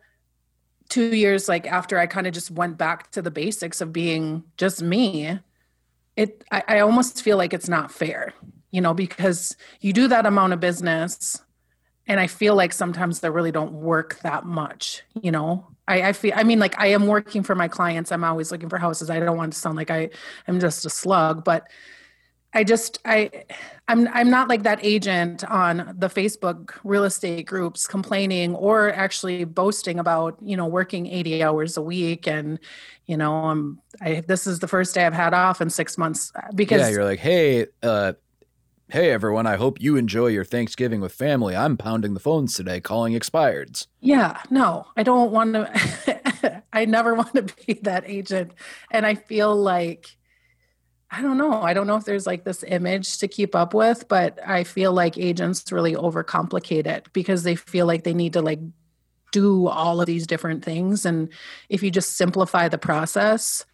2 years like after I kind of just went back to the basics of being just me it I, I almost feel like it's not fair you know because you do that amount of business and i feel like sometimes they really don't work that much you know? I, I feel i mean like i am working for my clients. I'm always looking for houses. I don't want to sound like i am just a slug but i just i i'm i'm not like that agent on the facebook real estate groups complaining or actually boasting about you know working 80 hours a week. And you know i'm i this is the first day i've had off in six months because yeah, you're like, hey, uh, hey everyone, I hope you enjoy your Thanksgiving with family. I'm pounding the phones today, calling expireds. Yeah, no, I don't want to. I never want to be that agent. And I feel like, I don't know. I don't know if there's like this image to keep up with, but I feel like agents really overcomplicate it because they feel like they need to like do all of these different things. And if you just simplify the process,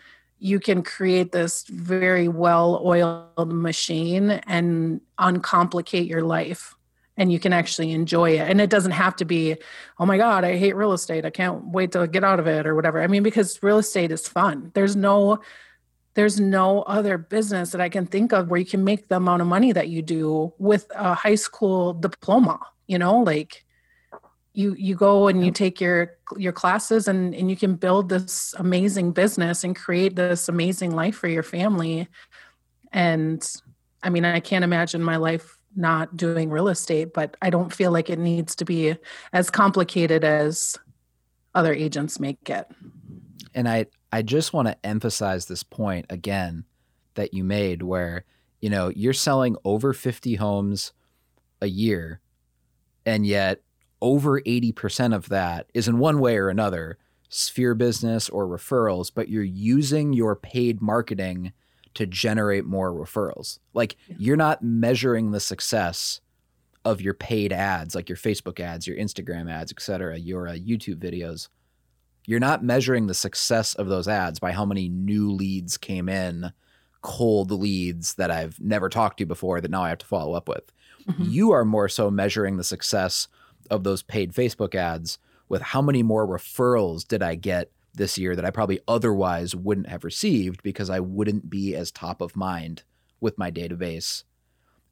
you can create this very well oiled machine and uncomplicate your life and you can actually enjoy it. And it doesn't have to be, oh my God, I hate real estate. I can't wait to get out of it or whatever. I mean, because real estate is fun. There's no there's no other business that I can think of where you can make the amount of money that you do with a high school diploma, you know, like you you go and you take your your classes and and you can build this amazing business and create this amazing life for your family. And I mean, I can't imagine my life not doing real estate, but I don't feel like it needs to be as complicated as other agents make it. And I I just want to emphasize this point again that you made where, you know, you're selling over 50 homes a year and yet over 80% of that is in one way or another sphere business or referrals, but you're using your paid marketing to generate more referrals. Like you're not measuring the success of your paid ads, like your Facebook ads, your Instagram ads, et cetera, your uh, YouTube videos. You're not measuring the success of those ads by how many new leads came in, cold leads that I've never talked to before that now I have to follow up with. Mhm. You are more so measuring the success of those paid Facebook ads with how many more referrals did I get this year that I probably otherwise wouldn't have received because I wouldn't be as top of mind with my database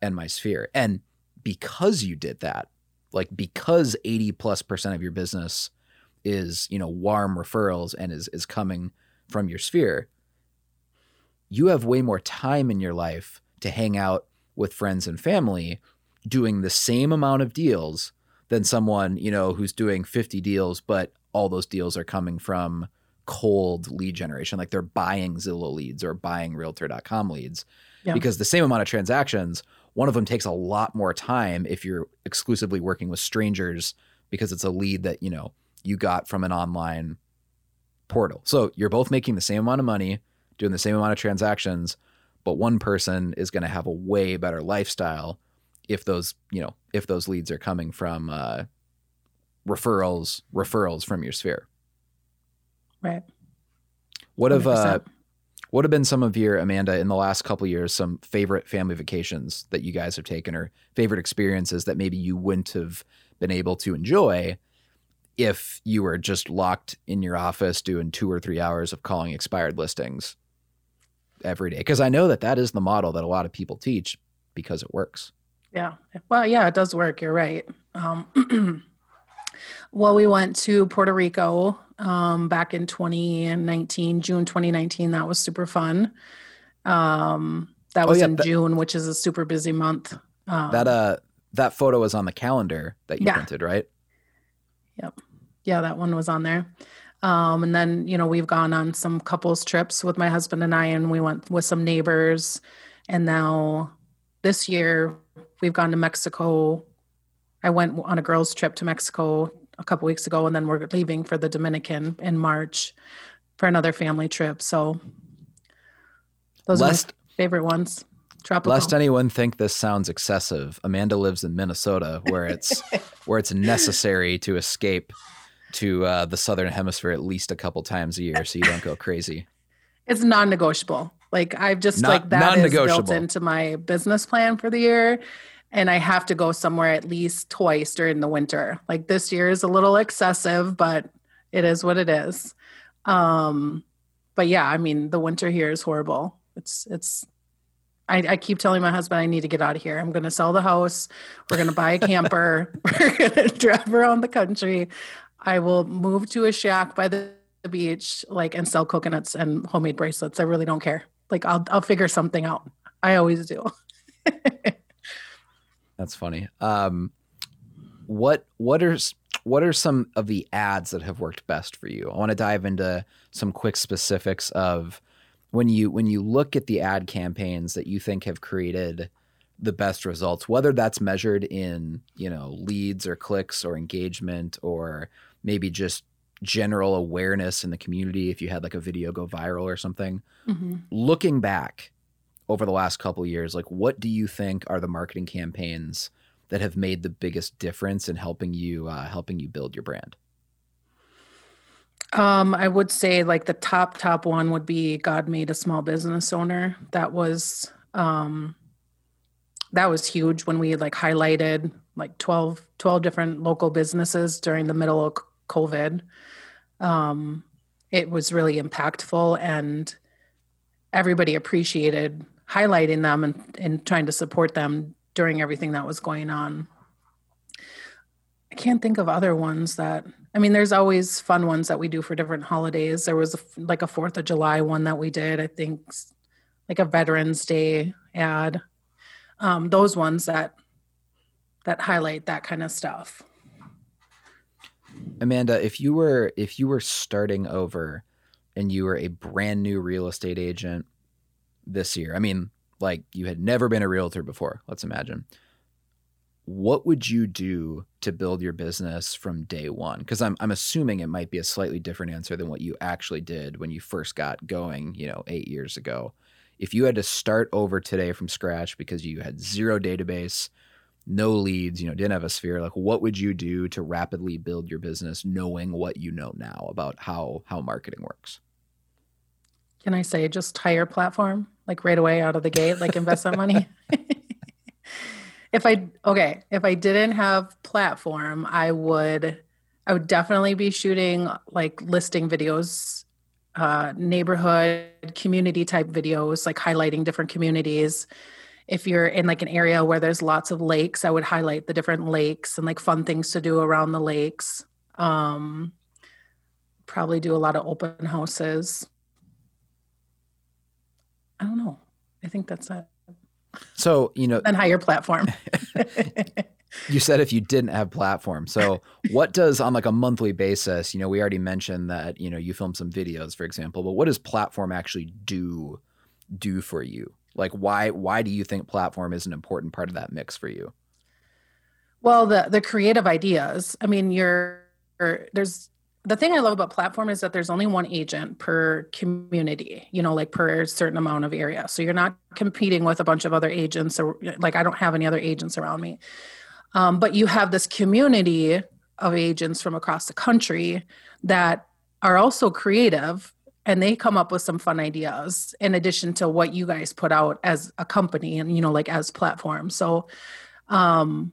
and my sphere. And because you did that, like because 80 plus percent of your business is, you know, warm referrals and is is coming from your sphere, you have way more time in your life to hang out with friends and family doing the same amount of deals than someone, you know, who's doing 50 deals, but all those deals are coming from cold lead generation. Like they're buying Zillow leads or buying realtor.com leads. Yeah. Because the same amount of transactions, one of them takes a lot more time if you're exclusively working with strangers because it's a lead that, you know, you got from an online portal. So you're both making the same amount of money, doing the same amount of transactions, but one person is going to have a way better lifestyle if those, you know, if those leads are coming from uh, referrals, referrals from your sphere. Right. What have uh, what have been some of your Amanda in the last couple of years some favorite family vacations that you guys have taken or favorite experiences that maybe you wouldn't have been able to enjoy if you were just locked in your office doing 2 or 3 hours of calling expired listings every day because I know that that is the model that a lot of people teach because it works. Yeah. Well, yeah, it does work. You're right. Um, well, we went to Puerto Rico um, back in 2019, June 2019. That was super fun. Um, that Oh, was yeah, in that- June, which is a super busy month. Um, That uh that photo is on the calendar that you Yeah. printed, right? Yep. Yeah, that one was on there. Um, and then, you know, we've gone on some couples trips with my husband and I, and we went with some neighbors. And now this year we've gone to Mexico I went on a girls' trip to Mexico a couple weeks ago, and then we're leaving for the Dominican in March for another family trip. So those lest, are my favorite ones. Tropical. Lest anyone think this sounds excessive, Amanda lives in Minnesota, where it's where it's necessary to escape to uh, the southern hemisphere at least a couple times a year, so you don't go crazy. It's non-negotiable. Like I've just Not, like that is built into my business plan for the year and I have to go somewhere at least twice during the winter. Like this year is a little excessive, but it is what it is. Um, but yeah, I mean, the winter here is horrible. It's it's. I, I keep telling my husband I need to get out of here. I'm going to sell the house. We're going to buy a camper. We're going to drive around the country. I will move to a shack by the beach, like, and sell coconuts and homemade bracelets. I really don't care. Like, I'll I'll figure something out. I always do. That's funny. Um, what what are what are some of the ads that have worked best for you? I want to dive into some quick specifics of when you when you look at the ad campaigns that you think have created the best results, whether that's measured in you know leads or clicks or engagement or maybe just general awareness in the community if you had like a video go viral or something. Mm-hmm. Looking back, over the last couple years like what do you think are the marketing campaigns that have made the biggest difference in helping you uh, helping you build your brand um, I would say like the top top one would be God made a small business owner. That was um, that was huge when we like highlighted like 12, 12 different local businesses during the middle of COVID. Um, it was really impactful and everybody appreciated highlighting them and, and trying to support them during everything that was going on. I can't think of other ones that I mean there's always fun ones that we do for different holidays. There was a, like a 4th of July one that we did, I think like a Veterans Day ad. Um, those ones that that highlight that kind of stuff. Amanda, if you were if you were starting over and you were a brand new real estate agent this year, I mean, like you had never been a realtor before, let's imagine. What would you do to build your business from day one? Because I'm, I'm assuming it might be a slightly different answer than what you actually did when you first got going, you know, eight years ago. If you had to start over today from scratch because you had zero database, no leads, you know, didn't have a sphere, like what would you do to rapidly build your business knowing what you know now about how how marketing works? Can I say just hire platform like right away out of the gate, like invest that money? if I okay, if I didn't have platform, I would I would definitely be shooting like listing videos, uh, neighborhood community type videos, like highlighting different communities. If you're in like an area where there's lots of lakes, I would highlight the different lakes and like fun things to do around the lakes. Um, probably do a lot of open houses I don't know. I think that's it. So, you know, and hire platform. you said if you didn't have platform. So, what does on like a monthly basis, you know, we already mentioned that, you know, you film some videos, for example, but what does platform actually do do for you? Like why why do you think platform is an important part of that mix for you? Well, the the creative ideas. I mean, you're there's the thing I love about platform is that there's only one agent per community, you know, like per certain amount of area. So you're not competing with a bunch of other agents or like I don't have any other agents around me. Um, but you have this community of agents from across the country that are also creative and they come up with some fun ideas in addition to what you guys put out as a company and you know like as platform. So um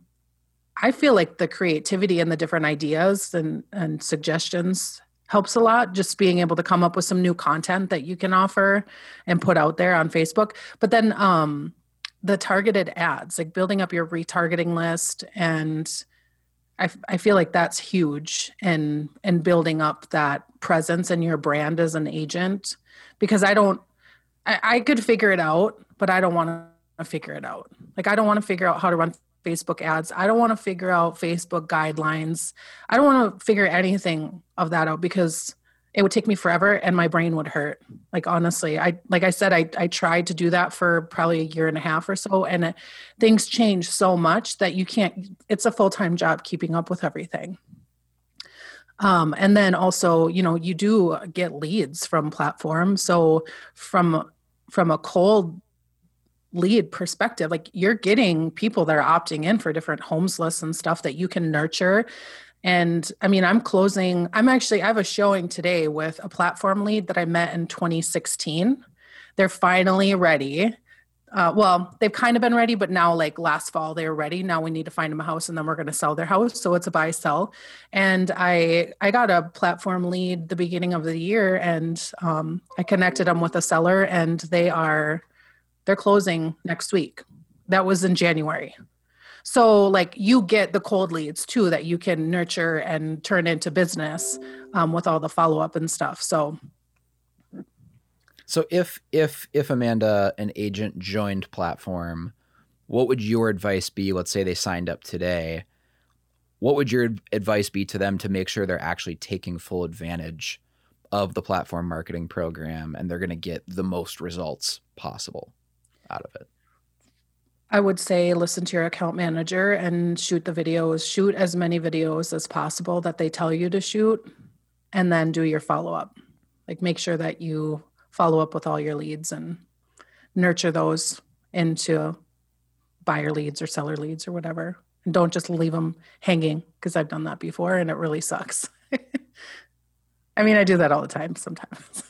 I feel like the creativity and the different ideas and, and suggestions helps a lot. Just being able to come up with some new content that you can offer and put out there on Facebook. But then um, the targeted ads, like building up your retargeting list and I, I feel like that's huge and and building up that presence in your brand as an agent because I don't I, I could figure it out, but I don't want to figure it out. Like I don't want to figure out how to run Facebook ads. I don't want to figure out Facebook guidelines. I don't want to figure anything of that out because it would take me forever and my brain would hurt like honestly i like i said i, I tried to do that for probably a year and a half or so and it, things change so much that you can't it's a full-time job keeping up with everything um, and then also you know you do get leads from platforms so from from a cold lead perspective like you're getting people that are opting in for different homes lists and stuff that you can nurture and I mean, I'm closing, I'm actually, I have a showing today with a platform lead that I met in 2016. They're finally ready. Uh, well, they've kind of been ready, but now, like last fall, they were ready. Now we need to find them a house, and then we're going to sell their house. So it's a buy sell. And I I got a platform lead the beginning of the year, and um, I connected them with a seller, and they are they're closing next week. That was in January. So, like, you get the cold leads too that you can nurture and turn into business um, with all the follow up and stuff. So, so if if if Amanda, an agent, joined platform, what would your advice be? Let's say they signed up today. What would your advice be to them to make sure they're actually taking full advantage of the platform marketing program and they're going to get the most results possible out of it? I would say listen to your account manager and shoot the videos. Shoot as many videos as possible that they tell you to shoot, and then do your follow up. Like make sure that you follow up with all your leads and nurture those into buyer leads or seller leads or whatever. And don't just leave them hanging because I've done that before and it really sucks. I mean, I do that all the time sometimes.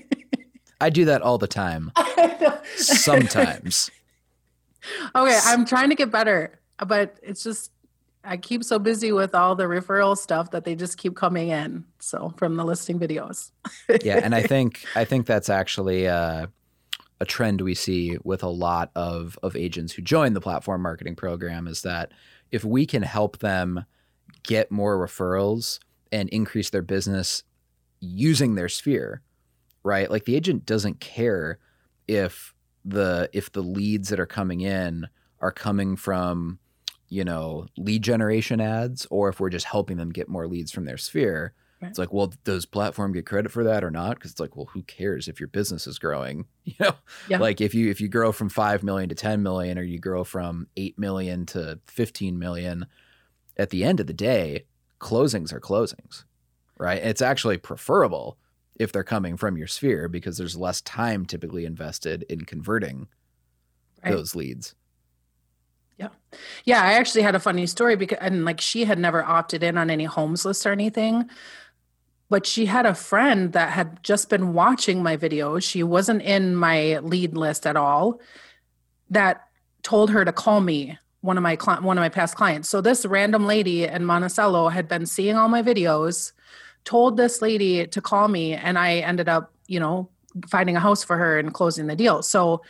I do that all the time. Sometimes okay, I'm trying to get better, but it's just I keep so busy with all the referral stuff that they just keep coming in. So from the listing videos. yeah, and I think I think that's actually uh, a trend we see with a lot of of agents who join the platform marketing program is that if we can help them get more referrals and increase their business using their sphere, right? Like the agent doesn't care if the if the leads that are coming in are coming from you know lead generation ads or if we're just helping them get more leads from their sphere right. it's like well does platform get credit for that or not because it's like well who cares if your business is growing you know yeah. like if you if you grow from 5 million to 10 million or you grow from 8 million to 15 million at the end of the day closings are closings right it's actually preferable if they're coming from your sphere because there's less time typically invested in converting right. those leads. Yeah. Yeah, I actually had a funny story because and like she had never opted in on any homes list or anything. But she had a friend that had just been watching my videos. She wasn't in my lead list at all. That told her to call me one of my one of my past clients. So this random lady in Monticello had been seeing all my videos told this lady to call me and I ended up, you know, finding a house for her and closing the deal. So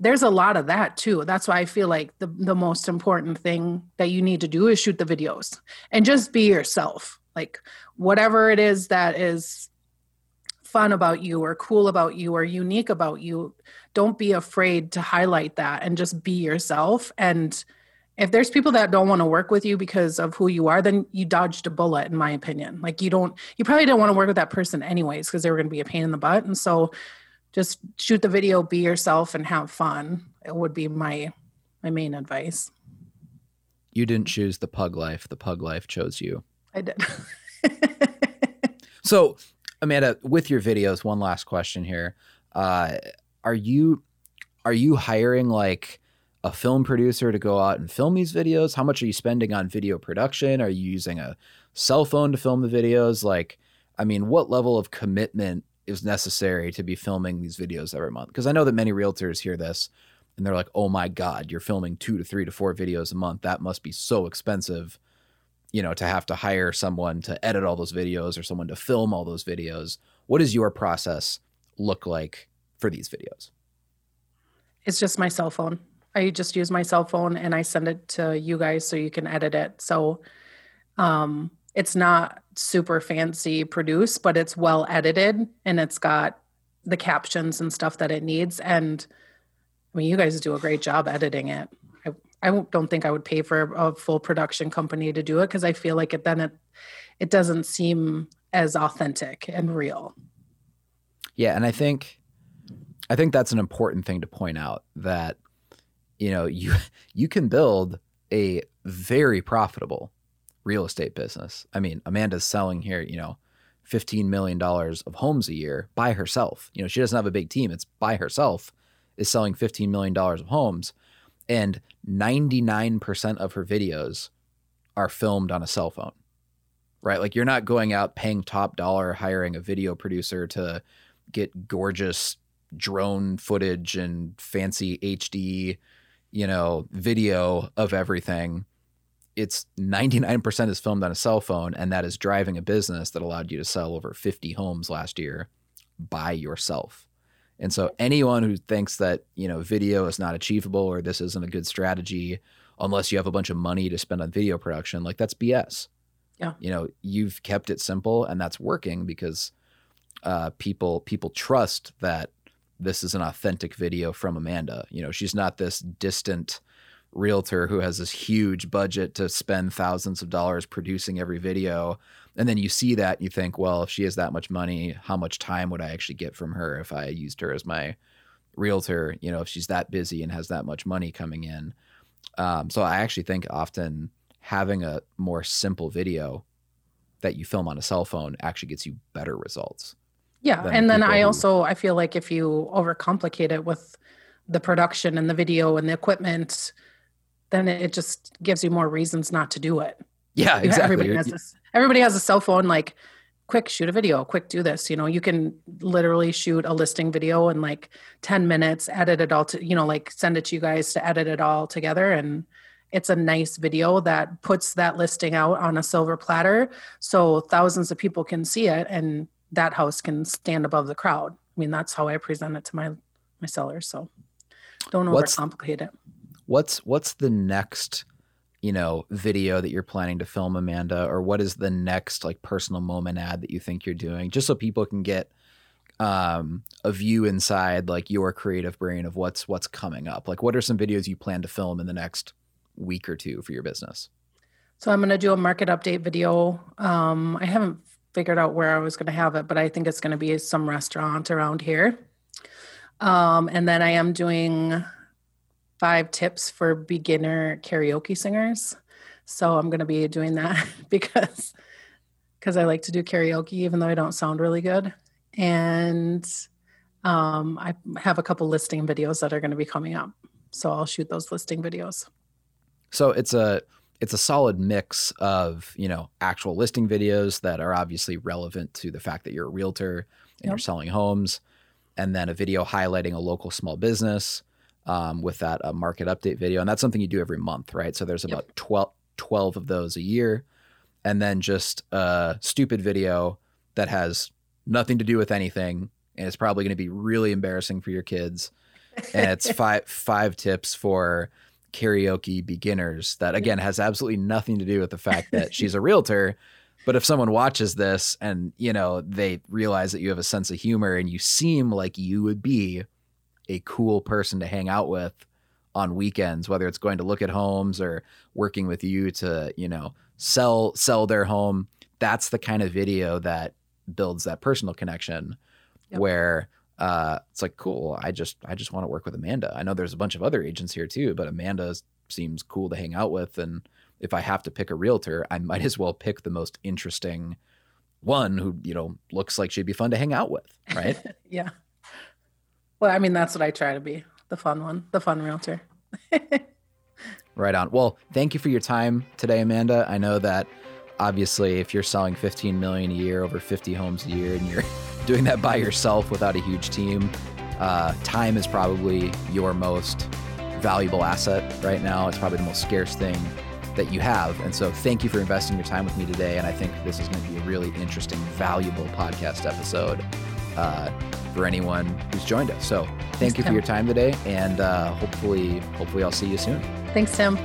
there's a lot of that too. That's why I feel like the the most important thing that you need to do is shoot the videos and just be yourself. Like whatever it is that is fun about you or cool about you or unique about you, don't be afraid to highlight that and just be yourself and if there's people that don't want to work with you because of who you are, then you dodged a bullet, in my opinion. Like you don't, you probably don't want to work with that person anyways because they were going to be a pain in the butt. And so, just shoot the video, be yourself, and have fun. It would be my my main advice. You didn't choose the pug life; the pug life chose you. I did. so, Amanda, with your videos, one last question here: uh, Are you are you hiring like a film producer to go out and film these videos? How much are you spending on video production? Are you using a cell phone to film the videos? Like, I mean, what level of commitment is necessary to be filming these videos every month? Because I know that many realtors hear this and they're like, oh my God, you're filming two to three to four videos a month. That must be so expensive, you know, to have to hire someone to edit all those videos or someone to film all those videos. What does your process look like for these videos? It's just my cell phone. I just use my cell phone and I send it to you guys so you can edit it. So um, it's not super fancy produced, but it's well edited and it's got the captions and stuff that it needs. And I mean, you guys do a great job editing it. I, I don't think I would pay for a full production company to do it because I feel like it then it it doesn't seem as authentic and real. Yeah, and I think I think that's an important thing to point out that you know, you you can build a very profitable real estate business. I mean, Amanda's selling here, you know, $15 million of homes a year by herself. You know, she doesn't have a big team. It's by herself is selling $15 million of homes. And 99% of her videos are filmed on a cell phone, right? Like you're not going out paying top dollar, hiring a video producer to get gorgeous drone footage and fancy HD, you know, video of everything it's 99% is filmed on a cell phone and that is driving a business that allowed you to sell over 50 homes last year by yourself. And so anyone who thinks that, you know, video is not achievable or this isn't a good strategy unless you have a bunch of money to spend on video production, like that's BS. Yeah. You know, you've kept it simple and that's working because uh, people people trust that this is an authentic video from Amanda. You know, she's not this distant realtor who has this huge budget to spend thousands of dollars producing every video. And then you see that and you think well if she has that much money how much time would i actually get from her if i used her as my realtor you know if she's that busy and has that much money coming in? Um, so i actually think often having a more simple video that you film on a cell phone actually gets you better results yeah and then i who... also i feel like if you overcomplicate it with the production and the video and the equipment then it just gives you more reasons not to do it. Yeah, exactly. Everybody has this. Everybody has a cell phone. Like, quick, shoot a video. Quick, do this. You know, you can literally shoot a listing video in like ten minutes, edit it all to, you know, like send it to you guys to edit it all together, and it's a nice video that puts that listing out on a silver platter, so thousands of people can see it, and that house can stand above the crowd. I mean, that's how I present it to my my sellers. So don't overcomplicate it what's what's the next you know video that you're planning to film amanda? Or what is the next like personal moment ad that you think you're doing? Just so people can get um, a view inside like your creative brain of what's what's coming up. Like what are some videos you plan to film in the next week or two for your business? So i'm going to do a market update video. Um, i haven't figured out where i was going to have it but i think it's going to be some restaurant around here. Um, and then i am doing five tips for beginner karaoke singers. So I'm going to be doing that because because I like to do karaoke even though I don't sound really good. And um, I have a couple listing videos that are going to be coming up. So I'll shoot those listing videos. So it's a it's a solid mix of, you know, actual listing videos that are obviously relevant to the fact that you're a realtor and yep. you're selling homes and then a video highlighting a local small business um, with that uh, market update video. And that's something you do every month, right? So there's about yep. 12, 12 of those a year. And then just a stupid video that has nothing to do with anything. And it's probably going to be really embarrassing for your kids. And it's five five tips for karaoke beginners that again has absolutely nothing to do with the fact that she's a realtor but if someone watches this and you know they realize that you have a sense of humor and you seem like you would be a cool person to hang out with on weekends, whether it's going to look at homes or working with you to, you know, sell sell their home. That's the kind of video that builds that personal connection yep. where uh, it's like, cool, I just I just want to work with Amanda. I know there's a bunch of other agents here too, but Amanda seems cool to hang out with. And if I have to pick a realtor, I might as well pick the most interesting one who, you know, looks like she'd be fun to hang out with. Right. yeah. Well, I mean, that's what I try to be the fun one, the fun realtor. right on. Well, thank you for your time today, Amanda. I know that obviously if you're selling 15 million a year, over 50 homes a year, and you're doing that by yourself without a huge team, uh, time is probably your most valuable asset right now. It's probably the most scarce thing that you have. And so thank you for investing your time with me today. And I think this is going to be a really interesting, valuable podcast episode. Uh, for anyone who's joined us. So thank Thanks, you for Tim. your time today, and uh, hopefully, hopefully, I'll see you soon. Thanks, Tim.